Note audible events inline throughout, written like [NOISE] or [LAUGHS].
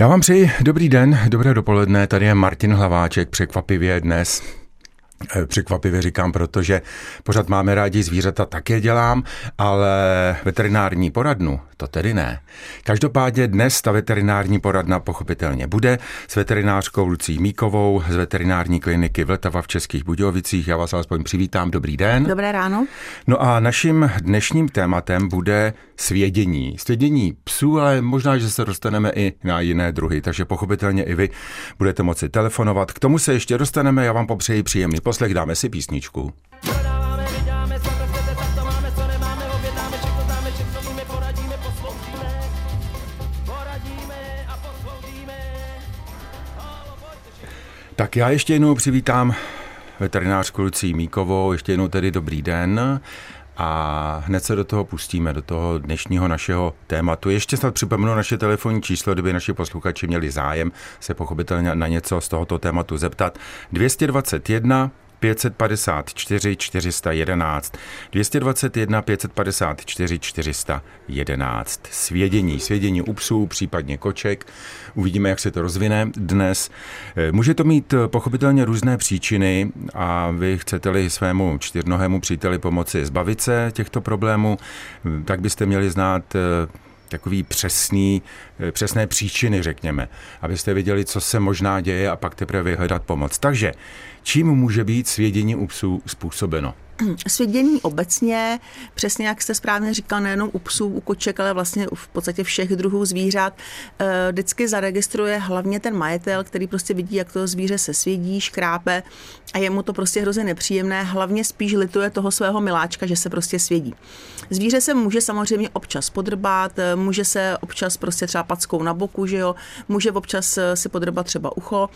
Já vám přeji dobrý den, dobré dopoledne, tady je Martin Hlaváček, překvapivě dnes překvapivě říkám, protože pořád máme rádi zvířata, tak je dělám, ale veterinární poradnu, to tedy ne. Každopádně dnes ta veterinární poradna pochopitelně bude s veterinářkou Lucí Míkovou z veterinární kliniky Vltava v Českých Budějovicích. Já vás alespoň přivítám, dobrý den. Dobré ráno. No a naším dnešním tématem bude svědění. Svědění psů, ale možná, že se dostaneme i na jiné druhy, takže pochopitelně i vy budete moci telefonovat. K tomu se ještě dostaneme, já vám popřeji příjemný poslech, dáme si písničku. Tak já ještě jednou přivítám veterinářku Lucí Míkovou, ještě jednou tedy dobrý den. A hned se do toho pustíme, do toho dnešního našeho tématu. Ještě snad připomenu naše telefonní číslo, kdyby naši posluchači měli zájem se pochopitelně na něco z tohoto tématu zeptat. 221 554 411. 221 554 411. Svědění, svědění u psů, případně koček. Uvidíme, jak se to rozvine dnes. Eh, může to mít eh, pochopitelně různé příčiny a vy chcete-li svému čtyřnohému příteli pomoci zbavit se těchto problémů, hm, tak byste měli znát eh, takový přesný, přesné příčiny, řekněme, abyste viděli, co se možná děje a pak teprve vyhledat pomoc. Takže čím může být svědění u psů způsobeno? [CLEARS THROAT] Svědění obecně, přesně jak jste správně říkal, nejenom u psů, u koček, ale vlastně v podstatě všech druhů zvířat, eh, vždycky zaregistruje hlavně ten majitel, který prostě vidí, jak to zvíře se svědí, škrápe a je mu to prostě hrozně nepříjemné, hlavně spíš lituje toho svého miláčka, že se prostě svědí. Zvíře se může samozřejmě občas podrbat, eh, může se občas prostě třeba packou na boku, že jo, může občas eh, si podrbat třeba ucho.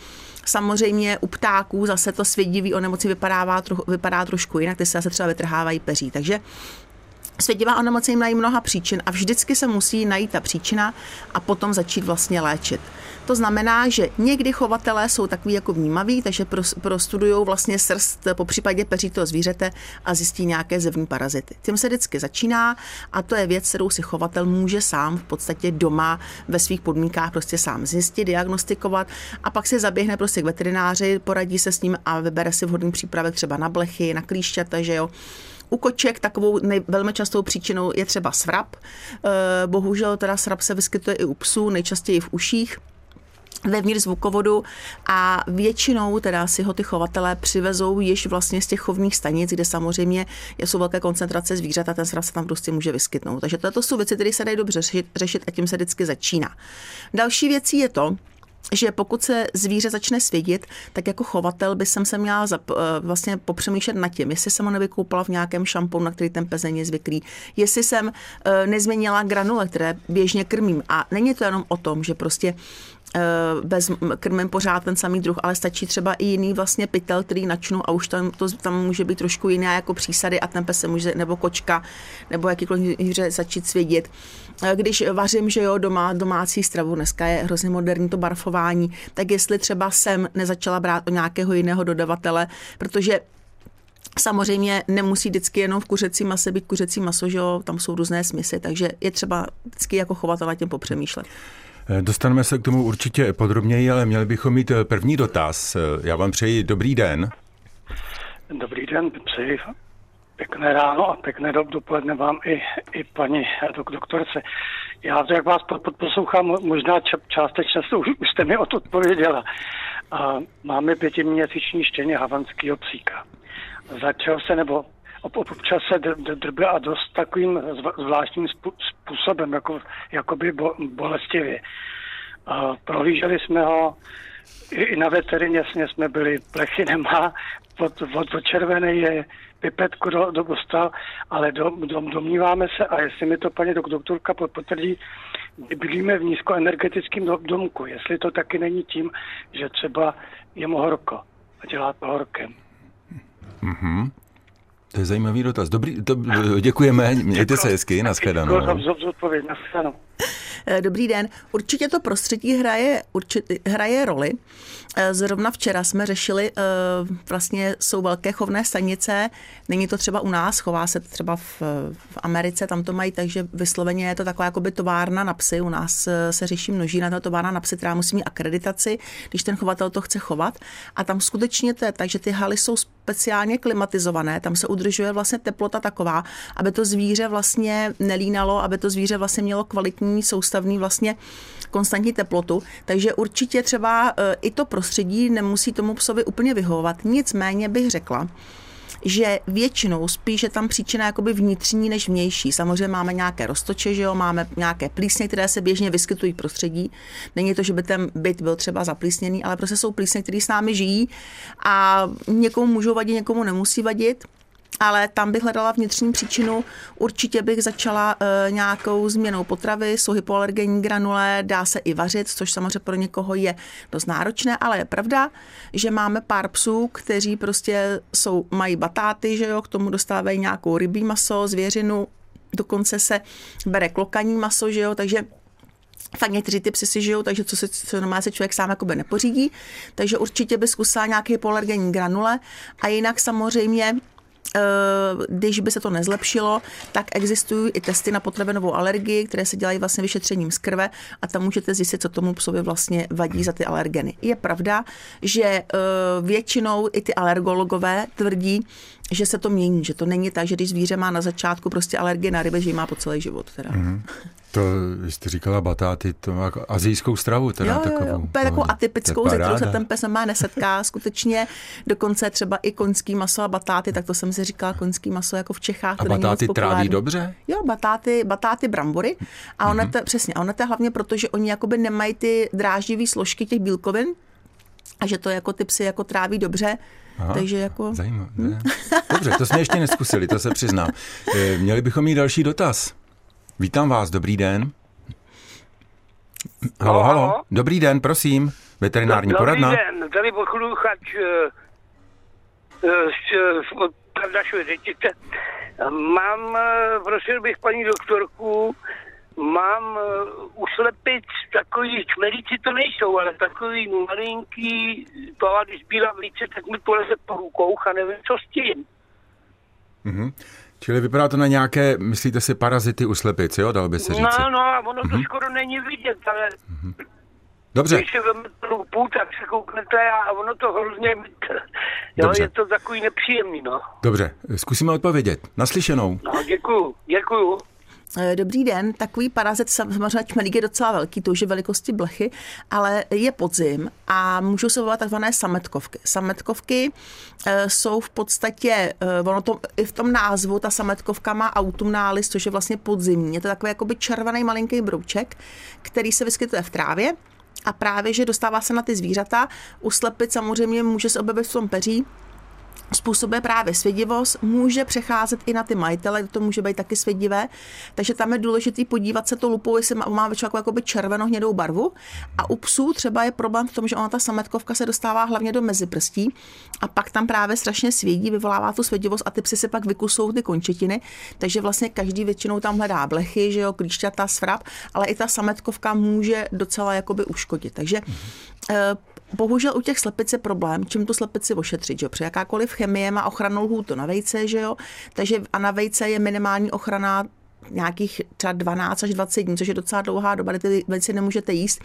Samozřejmě u ptáků zase to svědivý onemocnění vypadá, vypadá trošku jinak, ty se zase třeba vytrhávají peří. Takže Svědivá onemocnění mají mnoha příčin a vždycky se musí najít ta příčina a potom začít vlastně léčit. To znamená, že někdy chovatelé jsou takový jako vnímaví, takže prostudují vlastně srst po případě peří toho zvířete a zjistí nějaké zevní parazity. Tím se vždycky začíná a to je věc, kterou si chovatel může sám v podstatě doma ve svých podmínkách prostě sám zjistit, diagnostikovat a pak si zaběhne prostě k veterináři, poradí se s ním a vybere si vhodný přípravek třeba na blechy, na klíšťata, že jo u koček takovou nej, velmi častou příčinou je třeba svrap. E, bohužel teda svrap se vyskytuje i u psů, nejčastěji v uších vevnitř zvukovodu a většinou teda si ho ty chovatelé přivezou již vlastně z těch chovných stanic, kde samozřejmě jsou velké koncentrace zvířat a ten srav se tam prostě může vyskytnout. Takže to jsou věci, které se dají dobře řešit, řešit a tím se vždycky začíná. Další věcí je to, že pokud se zvíře začne svědit, tak jako chovatel by jsem se měla zap, eh, vlastně popřemýšlet nad tím, jestli jsem ho nevykoupala v nějakém šamponu, na který ten pezeň je zvyklý, jestli jsem eh, nezměnila granule, které běžně krmím. A není to jenom o tom, že prostě bez eh, krmem pořád ten samý druh, ale stačí třeba i jiný vlastně pytel, který načnu a už tam, to, tam může být trošku jiné jako přísady a ten pes se může, nebo kočka, nebo jakýkoliv hře začít svědět. Eh, když vařím, že jo, doma, domácí stravu, dneska je hrozně moderní to barfování, tak jestli třeba jsem nezačala brát o nějakého jiného dodavatele, protože Samozřejmě nemusí vždycky jenom v kuřecí mase být kuřecí maso, že jo, tam jsou různé smysly, takže je třeba vždycky jako chovatel tím popřemýšlet. Eh, dostaneme se k tomu určitě podrobněji, ale měli bychom mít eh, první dotaz. Eh, já vám přeji dobrý den. Dobrý den, přeji pěkné ráno a pěkné dopoledne vám i, i paní dok, doktorce. Já, jak vás poslouchám, možná částečně už, už jste mi odpověděla. A máme pětiměsíční štěně havanského psíka. Začal se, nebo občas se drbe a dost takovým zvláštním způsobem, jako, jakoby bolestivě. A prohlíželi jsme ho, i na veterině jsme byli, plechy nemá, od, od, od červené je pipetku do, do dostal, ale do, do, domníváme se, a jestli mi to paní doktorka potvrdí, bydlíme v nízkoenergetickém domku, jestli to taky není tím, že třeba je mu horko a dělá to horkem. Mm-hmm. To je zajímavý dotaz. Dobrý, to, děkujeme, mějte se hezky, nashledanou. Děkuji za odpověď, nashledanou. Eh, dobrý den. Určitě to prostředí hraje, určitě, hraje roli. Eh, zrovna včera jsme řešili, eh, vlastně jsou velké chovné stanice, není to třeba u nás, chová se třeba v, v Americe, tam to mají, takže vysloveně je to taková jakoby továrna na psy, u nás se řeší množina, to továrna na psy, která musí mít akreditaci, když ten chovatel to chce chovat. A tam skutečně to je tak, že ty haly jsou speciálně klimatizované, tam se udržuje vlastně teplota taková, aby to zvíře vlastně nelínalo, aby to zvíře vlastně mělo kvalitní soustavný vlastně konstantní teplotu. Takže určitě třeba e, i to prostředí nemusí tomu psovi úplně vyhovovat. Nicméně bych řekla, že většinou spíš je tam příčina jakoby vnitřní než vnější. Samozřejmě máme nějaké roztoče, že jo, máme nějaké plísně, které se běžně vyskytují v prostředí. Není to, že by ten byt byl třeba zaplísněný, ale prostě jsou plísně, které s námi žijí a někomu můžou vadit, někomu nemusí vadit ale tam bych hledala vnitřní příčinu. Určitě bych začala e, nějakou změnou potravy, jsou hypoalergenní granule, dá se i vařit, což samozřejmě pro někoho je dost náročné, ale je pravda, že máme pár psů, kteří prostě jsou, mají batáty, že jo, k tomu dostávají nějakou rybí maso, zvěřinu, dokonce se bere klokaní maso, že jo, takže fakt někteří ty psy si žijou, takže co se, co normálně se člověk sám jakoby nepořídí. Takže určitě by zkusila nějaký hypoalergenní granule a jinak samozřejmě když by se to nezlepšilo, tak existují i testy na potravinovou alergii, které se dělají vlastně vyšetřením z krve a tam můžete zjistit, co tomu psovi vlastně vadí za ty alergeny. Je pravda, že eh, většinou i ty alergologové tvrdí, že se to mění, že to není tak, že když zvíře má na začátku prostě alergie na ryby, že ji má po celý život. Teda. Mm-hmm. To jste říkala batáty, to jako azijskou stravu teda jo, takovou. Jo, jo, úplně takovou atypickou, ze kterou se ten pes má nesetká. [LAUGHS] Skutečně dokonce třeba i koňský maso a batáty, tak to jsem si říkala, koňský maso jako v Čechách. A batáty tráví dobře? Jo, batáty, batáty brambory. A ono mm-hmm. to, přesně, a ono to hlavně proto, že oni jakoby nemají ty dráždivé složky těch bílkovin, a že to jako ty psy jako tráví dobře, Aha, Takže jako... Zajímavé. Hm? Dobře, to jsme ještě neskusili, to se přiznám. Eh, měli bychom mít další dotaz. Vítám vás, dobrý den. Halo, halo. Dobrý den, prosím. Veterinární dobrý poradna. Dobrý den, tady posluchač od řečice. Mám, prosil bych paní doktorku, mám uslepit takový, čmelíci to nejsou, ale takový malinký, to když byla v líce, tak mi to leze po rukou a nevím, co s tím. Mm-hmm. Čili vypadá to na nějaké, myslíte si, parazity u slepic, jo, dal by se říct? No, no, a ono to mm-hmm. skoro není vidět, ale... Mm-hmm. Dobře. Když se vezmete lupu, tak se kouknete a ono to hrozně... Jo, Dobře. je to takový nepříjemný, no. Dobře, zkusíme odpovědět. Naslyšenou. No, děkuju, děkuju. Eh, dobrý den, takový parazit samozřejmě čmelík je docela velký, to už je velikosti blechy, ale je podzim a můžou se volat takzvané sametkovky. Sametkovky eh, jsou v podstatě, eh, ono to, i v tom názvu, ta sametkovka má autumnális, což je vlastně podzimní. Je to takový jakoby červený malinký brouček, který se vyskytuje v trávě a právě, že dostává se na ty zvířata. U slepic samozřejmě může se objevit v tom peří, způsobuje právě svědivost, může přecházet i na ty majitele, to může být taky svědivé, takže tam je důležité podívat se to lupou, jestli má, má jako jakoby červeno-hnědou barvu. A u psů třeba je problém v tom, že ona ta sametkovka se dostává hlavně do meziprstí a pak tam právě strašně svědí, vyvolává tu svědivost a ty psy si pak vykusou ty končetiny, takže vlastně každý většinou tam hledá blechy, že jo, klíšťata, svrap, ale i ta sametkovka může docela jakoby uškodit. Takže mm-hmm bohužel u těch slepic je problém, čím tu slepici ošetřit, že jo? Protože jakákoliv chemie má ochranou lhůtu na vejce, že jo? Takže a na vejce je minimální ochrana nějakých třeba 12 až 20 dní, což je docela dlouhá doba, kdy ty věci nemůžete jíst.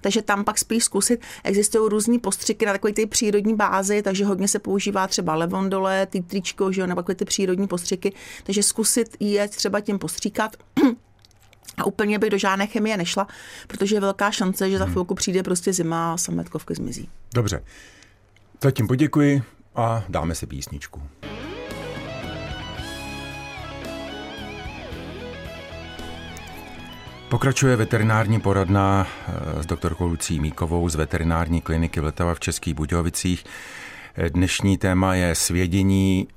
Takže tam pak spíš zkusit. Existují různé postřiky na takové ty přírodní bázi, takže hodně se používá třeba levondole, týtričko, že jo, nebo takové ty přírodní postřiky. Takže zkusit je třeba tím postříkat. A úplně by do žádné chemie nešla, protože je velká šance, že za hmm. chvilku přijde prostě zima a sametkovky zmizí. Dobře. Zatím poděkuji a dáme si písničku. Pokračuje veterinární poradna eh, s doktorkou Lucí Míkovou z veterinární kliniky Vletava v Českých Budějovicích. Dnešní téma je svědění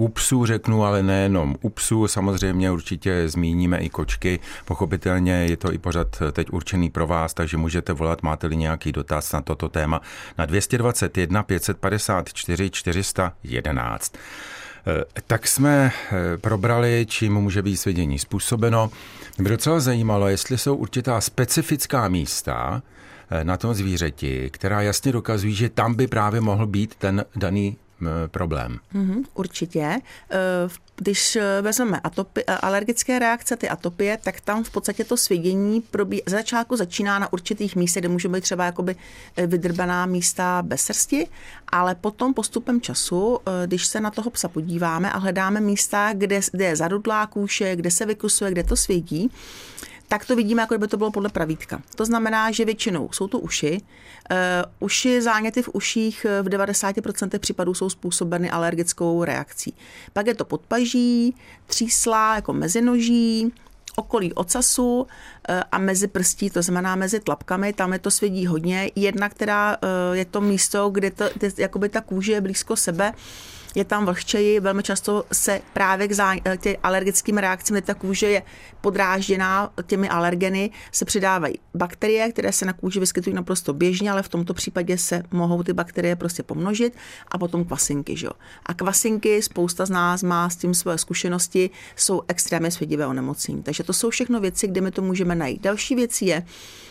u psů řeknu, ale nejenom u psů, samozřejmě určitě zmíníme i kočky. Pochopitelně je to i pořad teď určený pro vás, takže můžete volat, máte-li nějaký dotaz na toto téma na 221 554 411. Tak jsme probrali, čím může být svědění způsobeno. Mě docela zajímalo, jestli jsou určitá specifická místa na tom zvířeti, která jasně dokazují, že tam by právě mohl být ten daný problém. Mm, určitě. E, když vezmeme atopi, alergické reakce, ty atopie, tak tam v podstatě to svědění probí, začátku začíná na určitých místech, kde může být třeba jakoby vydrbaná místa bez srsti, ale potom postupem času, když se na toho psa podíváme a hledáme místa, kde, kde je zadudlá kůše, kde se vykusuje, kde to svědí, tak to vidíme, jako by to bylo podle pravítka. To znamená, že většinou jsou to uši. Uh, uši, záněty v uších v 90% případů jsou způsobeny alergickou reakcí. Pak je to podpaží, třísla jako mezinoží, okolí ocasu eh, a mezi prstí, to znamená mezi tlapkami, tam je to svědí hodně. Jedna, která eh, je to místo, kde, to, jakoby ta kůže je blízko sebe, je tam vlhčeji, velmi často se právě k, zá, k alergickým reakcím, kdy ta kůže je podrážděná těmi alergeny, se přidávají bakterie, které se na kůži vyskytují naprosto běžně, ale v tomto případě se mohou ty bakterie prostě pomnožit a potom kvasinky. Že? A kvasinky, spousta z nás má s tím své zkušenosti, jsou extrémně svědivé onemocnění. Takže to jsou všechno věci, kde my to můžeme najít. Další věc je,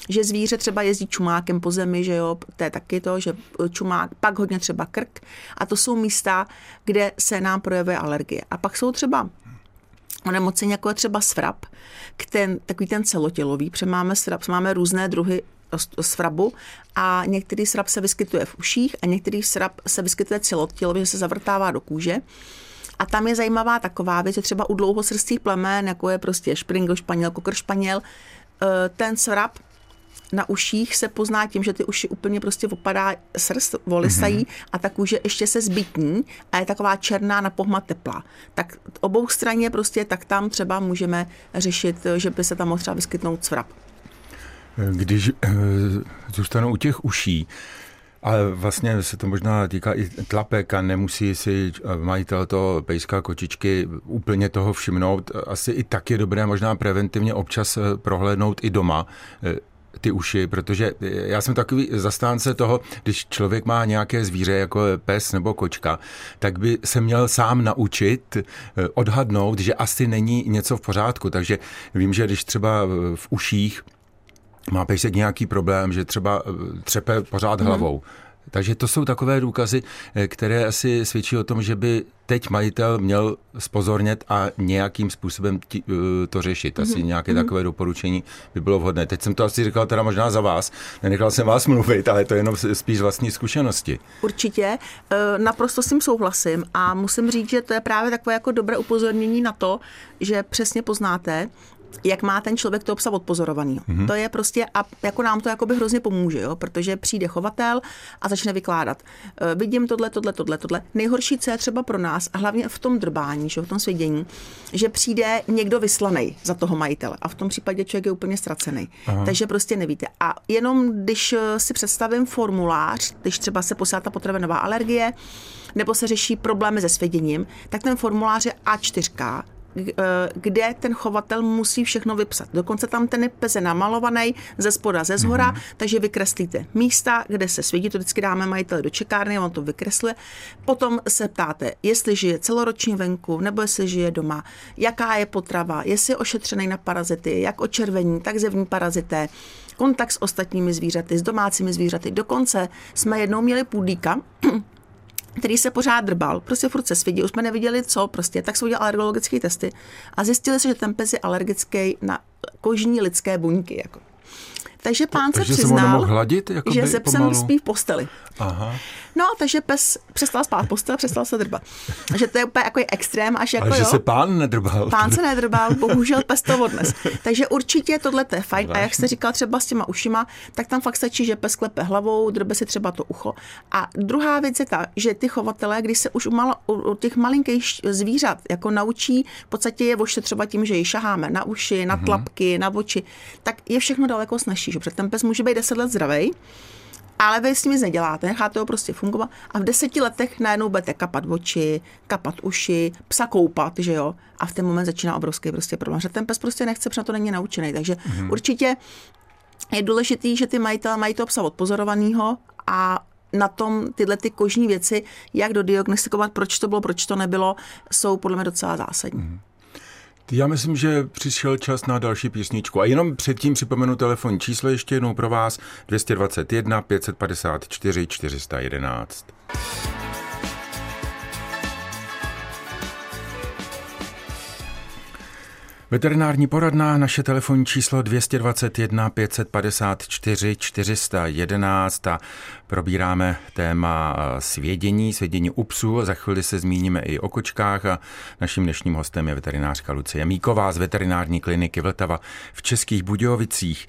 že zvíře třeba jezdí čumákem po zemi, že jo, to je taky to, že čumák, pak hodně třeba krk a to jsou místa, kde se nám projevuje alergie. A pak jsou třeba onemocnění, jako je třeba svrap, ten, takový ten celotělový, protože máme svrap, máme různé druhy svrabu a některý svrap se vyskytuje v uších a některý svrap se vyskytuje celotělově, že se zavrtává do kůže. A tam je zajímavá taková věc, že třeba u dlouhosrstých plemen, jako je prostě špringl, španěl, kokr španěl, eh, ten svrap na uších se pozná tím, že ty uši úplně prostě opadá srst, volisají mm-hmm. a ta kůže ještě se zbytní a je taková černá na pohmat tepla. Tak obou straně prostě, tak tam třeba můžeme řešit, že by se tam mohl třeba vyskytnout svrap. Když e, zůstanu u těch uší, ale vlastně se to možná týká i tlapek a nemusí si majitel toho pejska, kočičky úplně toho všimnout. Asi i tak je dobré možná preventivně občas eh, prohlédnout i doma, eh, ty uši, protože já jsem takový zastánce toho, když člověk má nějaké zvíře, jako pes nebo kočka, tak by se měl sám naučit eh, odhadnout, že asi není něco v pořádku. Takže vím, že když třeba v uších má pejsek nějaký problém, že třeba eh, třepe pořád mhm. hlavou, hmm takže to jsou takové důkazy, eh, které asi svědčí o tom, že by teď majitel měl spozornět a nějakým způsobem tí, eh, to řešit. Asi mm-hmm. nějaké mm-hmm. takové doporučení by bylo vhodné. Teď jsem to asi říkal teda možná za vás. Nenechal jsem vás mluvit, ale to je jenom spíš vlastní zkušenosti. Určitě. Eh, naprosto s tím souhlasím a musím říct, že to je právě takové jako dobré upozornění na to, že přesně poznáte, jak má ten člověk to psa odpozorovaný. Mm-hmm. To je prostě, a jako nám to jakoby hrozně pomůže, jo? protože přijde chovatel a začne vykládat. E, vidím tohle, tohle, tohle, tohle. Nejhorší, co je třeba pro nás, a hlavně v tom drbání, že? v tom svědění, že přijde někdo vyslaný za toho majitele a v tom případě člověk je úplně ztracený. Aha. Takže prostě nevíte. A jenom když si představím formulář, když třeba se posílá ta potravinová alergie, nebo se řeší problémy se svěděním, tak ten formulář je A4, Eh, kde ten chovatel musí všechno vypsat. Dokonce tam ten je peze namalovaný ze spoda, ze zhora, mm-hmm. takže vykreslíte místa, kde se svědí, to vždycky dáme majiteli do čekárny, on to vykresluje. Potom se ptáte, jestli žije celoročně venku, nebo jestli žije doma, jaká je potrava, jestli je ošetřený na parazity, jak očervení, tak zevní parazité, kontakt s ostatními zvířaty, s domácími zvířaty. Dokonce jsme jednou měli půdlíka, který se pořád drbal, prostě furt se svědí, už jsme neviděli co, prostě, tak se udělali alergologické testy a zjistili se, že ten pes je alergický na kožní lidské buňky. Jako. Takže pán to, se přiznal, se hladit, že se psem spí v posteli. Aha. No, takže pes přestal spát v posteli, přestal se drbat. že to je úplně jako extrém, až jako Ale jo. že se pán nedrbal. Pán se nedrbal, bohužel pes to odnes. Takže určitě tohle je fajn. A jak jste říkal třeba s těma ušima, tak tam fakt stačí, že pes klepe hlavou, drbe si třeba to ucho. A druhá věc je ta, že ty chovatelé, když se už u, malo, u těch malinkých zvířat jako naučí, v podstatě je třeba tím, že ji šaháme na uši, na mhm. tlapky, na oči, tak je všechno daleko snažší, že protože ten pes může být 10 let zdravý, ale vy s ním nic neděláte, necháte ho prostě fungovat a v deseti letech najednou budete kapat oči, kapat uši, psa koupat, že jo, a v ten moment začíná obrovský prostě problém, že ten pes prostě nechce, protože to není naučený, takže mm-hmm. určitě je důležitý, že ty majitelé mají to psa odpozorovaného a na tom tyhle ty kožní věci, jak dodiagnostikovat, proč to bylo, proč to nebylo, jsou podle mě docela zásadní. Mm. Já myslím, že přišel čas na další písničku. A jenom předtím připomenu telefonní číslo ještě jednou pro vás 221 554 411. Veterinární poradna, naše telefonní číslo 221 554 411 a probíráme téma eh, svědění, svědění u psů. Za chvíli se zmíníme i o kočkách a naším dnešním hostem je veterinářka Lucie Míková z veterinární kliniky Vltava v Českých Budějovicích.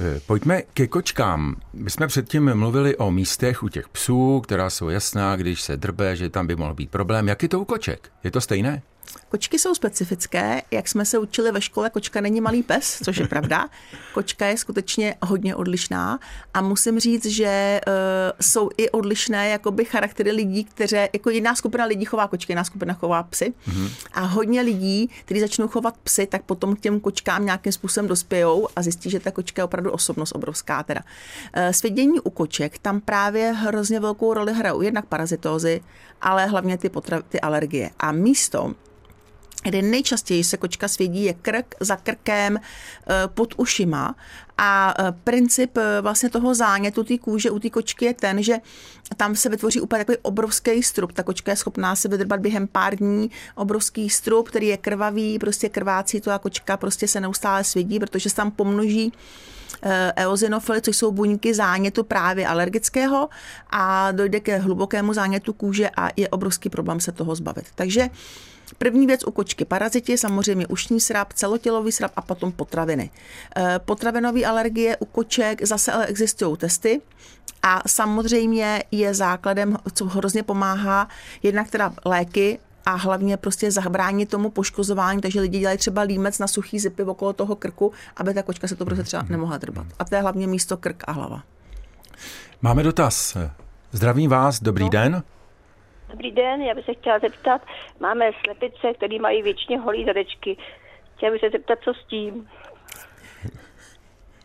Eh, pojďme ke kočkám. My jsme předtím mluvili o místech u těch psů, která jsou jasná, když se drbe, že tam by mohl být problém. Jak je to u koček? Je to stejné? Kočky jsou specifické, jak jsme se učili ve škole, kočka není malý pes, což je [LAUGHS] pravda. Kočka je skutečně hodně odlišná a musím říct, že uh, jsou i odlišné jakoby charaktery lidí, které, jako jedna skupina lidí chová kočky, jiná skupina chová psy. Mm-hmm. A hodně lidí, kteří začnou chovat psy, tak potom k těm kočkám nějakým způsobem dospějou a zjistí, že ta kočka je opravdu osobnost obrovská. Teda. Uh, svědění u koček tam právě hrozně velkou roli hrajou jednak parazitózy, ale hlavně ty, potra- ty alergie. A místo, kde nejčastěji se kočka svědí, je krk za krkem eh, pod ušima a eh, princip eh, vlastně toho zánětu té kůže u té kočky je ten, že tam se vytvoří úplně takový obrovský strup. Ta kočka je schopná se vydrbat během pár dní obrovský strup, který je krvavý, prostě krvácí, to a kočka prostě se neustále svědí, protože se tam pomnoží eozinofily, což jsou buňky zánětu právě alergického a dojde ke hlubokému zánětu kůže a je obrovský problém se toho zbavit. Takže První věc u kočky paraziti, samozřejmě ušní srap, celotělový srap a potom potraviny. Eh, potravinové alergie u koček zase ale existují testy, a samozřejmě je základem, co hrozně pomáhá, jednak teda léky, a hlavně prostě zabránit tomu poškozování, takže lidi dělají třeba límec na suchý zipy okolo toho krku, aby ta kočka se to prostě třeba nemohla drbat. A to je hlavně místo krk a hlava. Máme dotaz. Zdravím vás, dobrý no. den. Dobrý den, já bych se chtěla zeptat, máme slepice, které mají většině holý zadečky. Chtěla bych se zeptat, co s tím.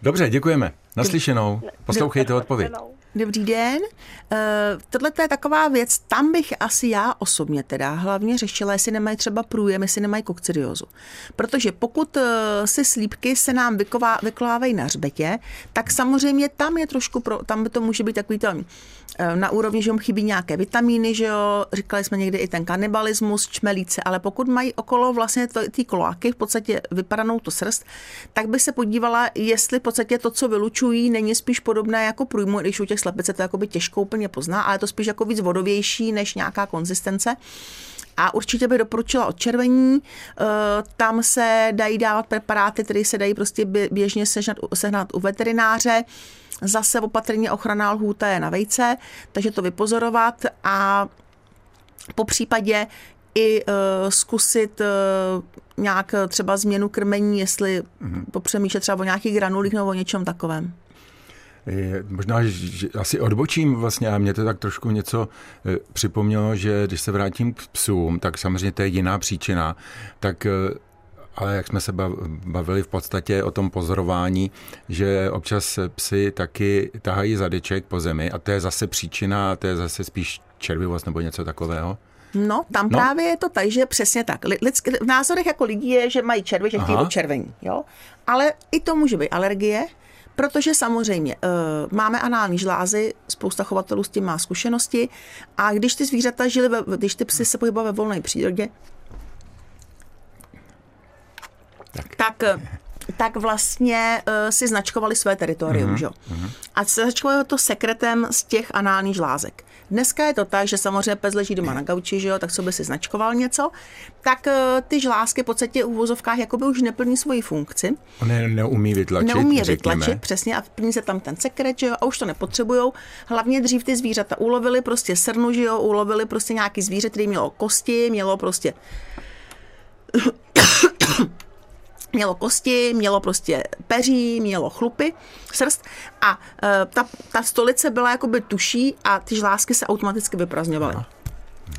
Dobře, děkujeme. Naslyšenou. Poslouchejte odpověď. Dobrý den. Uh, tohle je taková věc, tam bych asi já osobně teda hlavně řešila, jestli nemají třeba průjem, jestli nemají kokcidiozu. Protože pokud uh, si slípky se nám vyková, na hřbetě, tak samozřejmě tam je trošku, pro, tam by to může být takový tam uh, na úrovni, že jim chybí nějaké vitamíny, že jo, říkali jsme někdy i ten kanibalismus, čmelíce, ale pokud mají okolo vlastně ty kloáky, v podstatě vypadanou to srst, tak by se podívala, jestli v podstatě to, co vylučují, není spíš podobné jako průjmu, když u těch slepice to jakoby těžko úplně pozná, ale je to spíš jako víc vodovější než nějaká konzistence. A určitě bych doporučila odčervení. Eh, tam se dají dávat preparáty, které se dají prostě běžně sehnat, sehnat u veterináře. Zase opatrně ochranná lhůta je na vejce, takže to vypozorovat a po případě i uh, zkusit uh, nějak třeba změnu krmení, jestli mm-hmm. popřemýšlet třeba o nějakých granulích nebo o něčem takovém. Možná, že asi odbočím vlastně a mě to tak trošku něco e, připomnělo, že když se vrátím k psům, tak samozřejmě to je jiná příčina, tak e, ale jak jsme se bavili v podstatě o tom pozorování, že občas psy taky tahají zadeček po zemi a to je zase příčina, a to je zase spíš červivost nebo něco takového. No, tam no. právě je to tak, že přesně tak. Lidsk, v názorech jako lidí je, že mají červy, že chtějí červení, jo? Ale i to může být alergie, Protože samozřejmě uh, máme anální žlázy, spousta chovatelů s tím má zkušenosti a když ty zvířata žili, ve, když ty psy se pohybují ve volné přírodě, tak, tak eh, tak vlastně uh, si značkovali své teritorium, uh-huh, že? Uh-huh. A značkovali to sekretem z těch análních žlázek. Dneska je to tak, že samozřejmě pes leží doma na gauči, že jo, tak co by si značkoval něco, tak uh, ty žlázky v podstatě v uvozovkách jakoby už neplní svoji funkci. Ne, neumí vytlačit, Neumí řekněme. vytlačit, přesně, a plní se tam ten sekret, že jo, a už to nepotřebujou. Hlavně dřív ty zvířata ulovili prostě srnu, že jo, ulovili prostě nějaký zvíře, který mělo kosti, mělo prostě mělo kosti, mělo prostě peří, mělo chlupy, srst a e, ta, ta stolice byla jakoby tuší a ty žlázky se automaticky vyprazňovaly.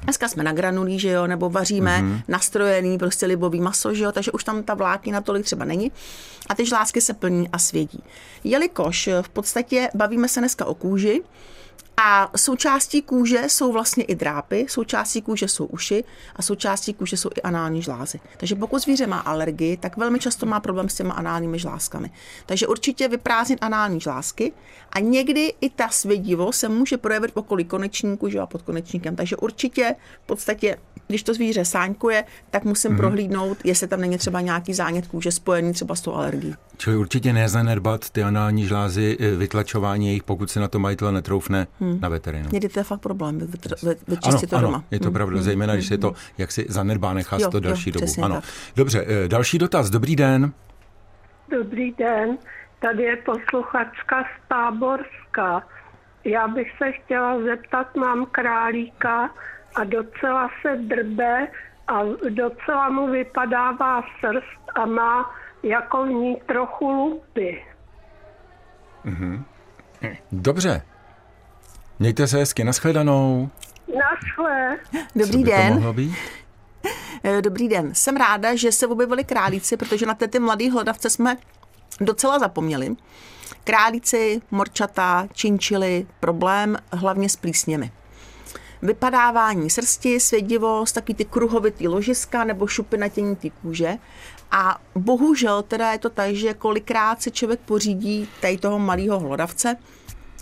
Dneska jsme na granulí, že jo, nebo vaříme mm-hmm. nastrojený prostě libový maso, že jo, takže už tam ta vláknina tolik třeba není. A ty žlázky se plní a svědí. Jelikož v podstatě bavíme se dneska o kůži, A součástí kůže jsou vlastně i drápy, součástí kůže jsou uši a součástí kůže jsou i anální žlázy. Takže pokud zvíře má alergii, tak velmi často má problém s těma análními žlázkami. Takže určitě vyprázdnit anální žlázky a někdy i ta svědivo se může projevit v okolí konečníku že a pod konečníkem. Takže určitě v podstatě když to zvíře sáňkuje, tak musím mm-hmm. prohlídnout, jestli tam není třeba nějaký zánět kůže spojený třeba s tou alergií. Čili určitě nezanedbat ty anální žlázy, eh, vytlačování jejich, pokud se na to majitel netroufne hmm. na veterinu. Někdy to je fakt problém, vyčistit ano, to doma. Ano, je to hmm. pravda, hmm. zejména když se to jaksi zanedbá, nechá jo, to další jo, dobu. Ano. Tak. Dobře, eh, další dotaz. Dobrý den. Dobrý den, tady je posluchačka z Táborska. Já bych se chtěla zeptat, mám králíka, a docela se drbe a docela mu vypadává srst a má jako v ní trochu lupy. Mm-hmm. Dobře. Mějte se hezky, nashledanou. Naschle. Dobrý den. být? [LAUGHS] Eh, dobrý den. Jsem ráda, že se objevili králíci, protože na té ty mladý hlodavce jsme docela zapomněli. Králíci, morčata, činčily, problém hlavně s plísněmi vypadávání srsti, svědivost, taky ty kruhovitý ložiska nebo šupy na tění ty kůže. A bohužel teda je to tak, že kolikrát se člověk pořídí tady toho malého hlodavce,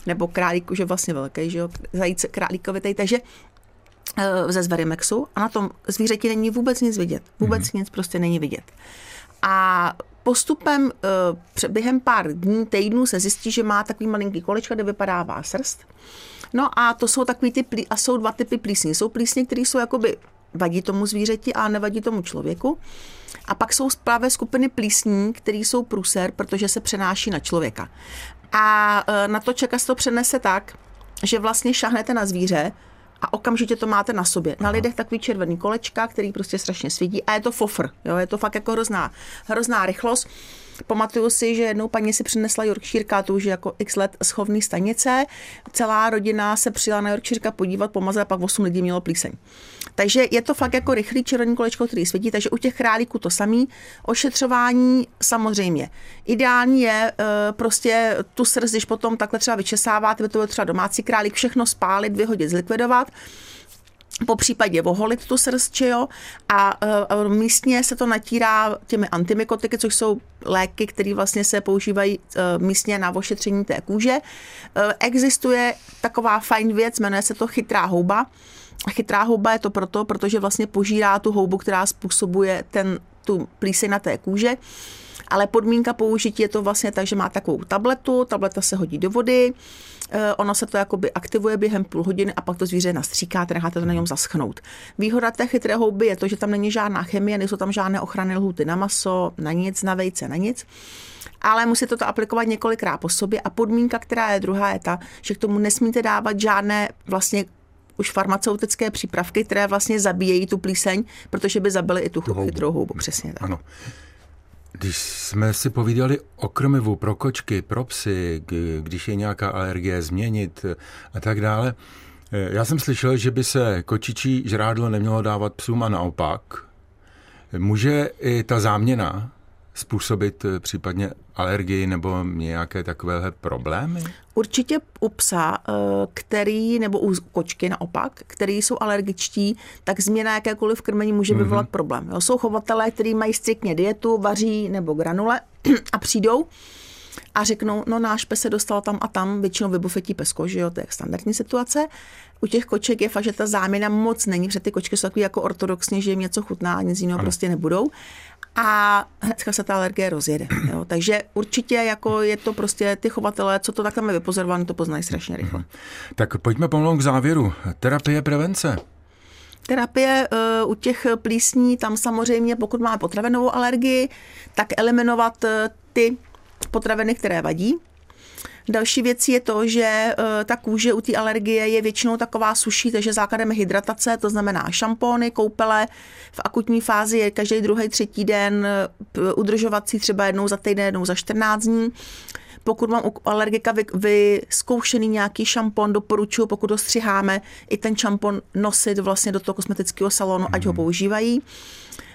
nebo králík už je vlastně velký, že jo, zajíce králíkovitý, takže eh, ze Zverimexu a na tom zvířeti není vůbec nic vidět. Vůbec mm-hmm. nic prostě není vidět. A postupem eh, během pár dní, týdnů se zjistí, že má takový malinký kolečka, kde vypadává srst. No a to jsou takový ty, plí, a jsou dva typy plísní. Jsou plísně, které jsou jakoby vadí tomu zvířeti a nevadí tomu člověku. A pak jsou právě skupiny plísní, které jsou průser, protože se přenáší na člověka. A e, na to čeka se to přenese tak, že vlastně šahnete na zvíře, a okamžitě to máte na sobě. Na lidech takový červený kolečka, který prostě strašně svítí a je to fofr. Jo? Je to fakt jako hrozná, hrozná rychlost. Pamatuju si, že jednou paní si přinesla Yorkshire to už jako x let schovný stanice. Celá rodina se přijela na Yorkshire podívat, pomazat a pak 8 lidí mělo plíseň. Takže je to fakt jako rychlý červený kolečko, který světí, takže u těch králíků to samý. Ošetřování samozřejmě. Ideální je uh, prostě tu srst, když potom takhle třeba vyčesáváte, to je třeba domácí králík, všechno spálit, vyhodit, zlikvidovat po případě oholit tu srst, jo, a uh, místně se to natírá těmi antimikotiky, což jsou léky, které vlastně se používají uh, místně na ošetření té kůže. Existuje taková fajn věc, jmenuje se to chytrá houba. Chytrá houba je to proto, protože vlastně požírá tu houbu, která způsobuje ten, tu plíseň na té kůže ale podmínka použití je to vlastně tak, že má takovou tabletu, tableta se hodí do vody, eh, ono se to jakoby aktivuje během půl hodiny a pak to zvíře nastříkáte, necháte to na něm zaschnout. Výhoda té chytré houby je to, že tam není žádná chemie, nejsou tam žádné ochrany lhuty na maso, na nic, na vejce, na nic ale musíte to aplikovat několikrát po sobě a podmínka, která je druhá, je ta, že k tomu nesmíte dávat žádné vlastně už farmaceutické přípravky, které vlastně zabíjejí tu plíseň, protože by zabily i tu chytrou houbu. Přesně tak. Ano. Když jsme si povídali o krmivu pro kočky, pro psy, když je nějaká alergie, změnit a tak dále, eh, já jsem slyšel, že by se kočičí žrádlo nemělo dávat psům a naopak. Může i ta záměna způsobit eh, případně alergii nebo nějaké takovéhle problémy? Určitě u psa, eh, který, nebo u kočky naopak, který jsou alergičtí, tak změna jakékoliv krmení může vyvolat mm-hmm. problém. Jo, jsou chovatelé, kteří mají striktně dietu, vaří nebo granule [CLEARS THROAT] a přijdou a řeknou, no náš pes se dostal tam a tam, většinou vybufetí pesko, že jo, to je standardní situace. U těch koček je fakt, že ta záměna moc není, protože ty kočky jsou takové jako ortodoxně, že jim něco chutná a nic jiného prostě nebudou a hnedka se ta alergie rozjede. Jo. Takže určitě jako je to prostě ty chovatele, co to tak tam je vypozorováno, to poznají strašně rychle. Mhm. Tak pojďme pomalu k závěru. Terapie prevence. Terapie uh, u těch plísní, tam samozřejmě, pokud máme potravinovou alergii, tak eliminovat uh, ty potraviny, které vadí. Další věc je to, že uh, ta kůže u té alergie je většinou taková suší, takže základem je hydratace, to znamená šampóny, koupele. V akutní fázi je každý druhý, třetí den udržovací třeba jednou za týden, jednou za 14 dní. Pokud mám u alergika vy, vyzkoušený nějaký šampon, doporučuji, pokud ho střiháme, i ten šampon nosit vlastně do toho kosmetického salonu, ať ho mhm. používají.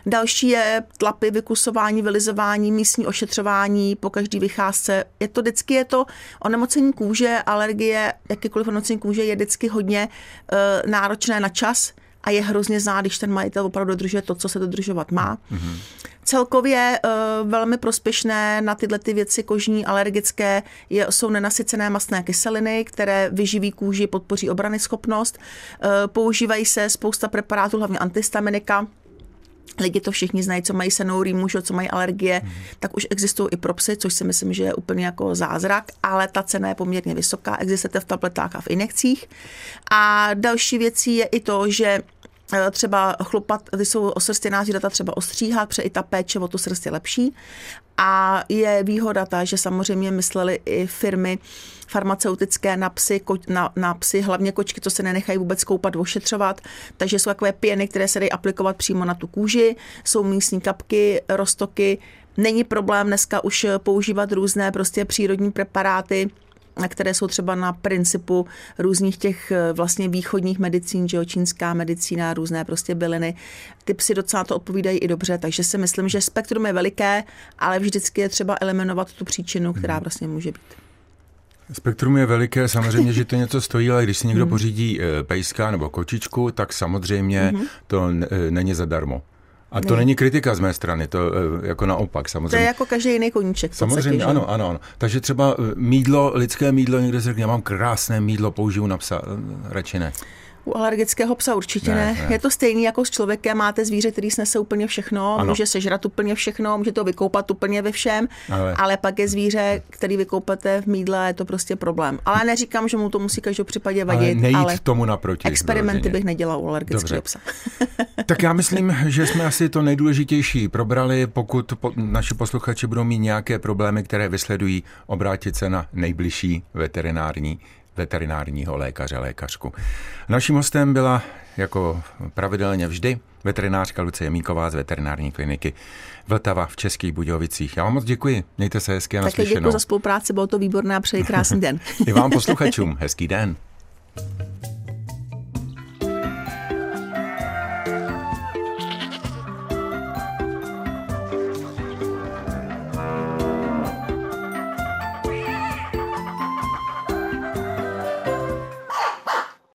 Další je tlapy, vykusování, vylizování, místní ošetřování po každý vycházce. Je to vždycky je to onemocnění kůže, alergie, jakýkoliv onemocnění kůže je vždycky hodně uh, náročné na čas a je hrozně znát, když ten majitel opravdu dodržuje to, co se dodržovat má. Mm-hmm. Celkově uh, velmi prospěšné na tyhle ty věci kožní alergické je, jsou nenasycené mastné kyseliny, které vyživí kůži, podpoří obrany schopnost. Uh, používají se spousta preparátů, hlavně antistaminika, lidi to všichni znají, co mají senou rýmu, co mají alergie, hmm. tak už existují i pro psy, což si myslím, že je úplně jako zázrak, ale ta cena je poměrně vysoká, existuje v tabletách a v injekcích. A další věcí je i to, že Eh, třeba chlupat, ty jsou osrstěná zvířata třeba ostříhat, protože i ta péče o tu srst je lepší. A je výhoda ta, že samozřejmě mysleli i firmy farmaceutické na psy, na, na psy, hlavně kočky, co se nenechají vůbec koupat, ošetřovat. Takže jsou takové pěny, které se dají aplikovat přímo na tu kůži, jsou místní kapky, roztoky. Není problém dneska už používat různé prostě přírodní preparáty, které jsou třeba na principu různých těch eh, vlastně východních medicín, že jo, čínská medicína, různé prostě byliny. Ty psy docela to odpovídají i dobře, takže si myslím, že spektrum je veliké, ale vždycky je třeba eliminovat tu příčinu, která vlastně může být. Spektrum je veliké, samozřejmě, že to [LAUGHS] něco stojí, ale když si někdo hmm. pořídí eh, pejska nebo kočičku, tak samozřejmě hmm. to eh, není zadarmo. A to ne. není kritika z mé strany, to eh, jako naopak samozřejmě. To je jako každý jiný koníček. Samozřejmě, ano, ano, ano. Takže třeba mídlo, lidské mídlo, někdo si řekne, já mám krásné mídlo, použiju na psa, radši ne. U alergického psa určitě ne, ne. ne. Je to stejný jako s člověkem. Máte zvíře, který snese úplně všechno, ano. může sežrat úplně všechno, může to vykoupat úplně ve všem, ale, ale pak je zvíře, který vykoupete v mídle, je to prostě problém. Ale neříkám, že mu to musí každou případě vadit. Ale nejít ale tomu naproti. Experimenty bych nedělal u alergického psa. [LAUGHS] tak já myslím, že jsme asi to nejdůležitější probrali. Pokud po, naši posluchači budou mít nějaké problémy, které vysledují, obrátit se na nejbližší veterinární veterinárního lékaře, lékařku. Naším hostem byla jako pravidelně vždy veterinářka Lucie Míková z veterinární kliniky Vltava v Českých Budějovicích. Já vám moc děkuji, mějte se hezky a naslyšenou. Také děkuji za spolupráci, bylo to výborné a přeji krásný den. I vám posluchačům, hezký den.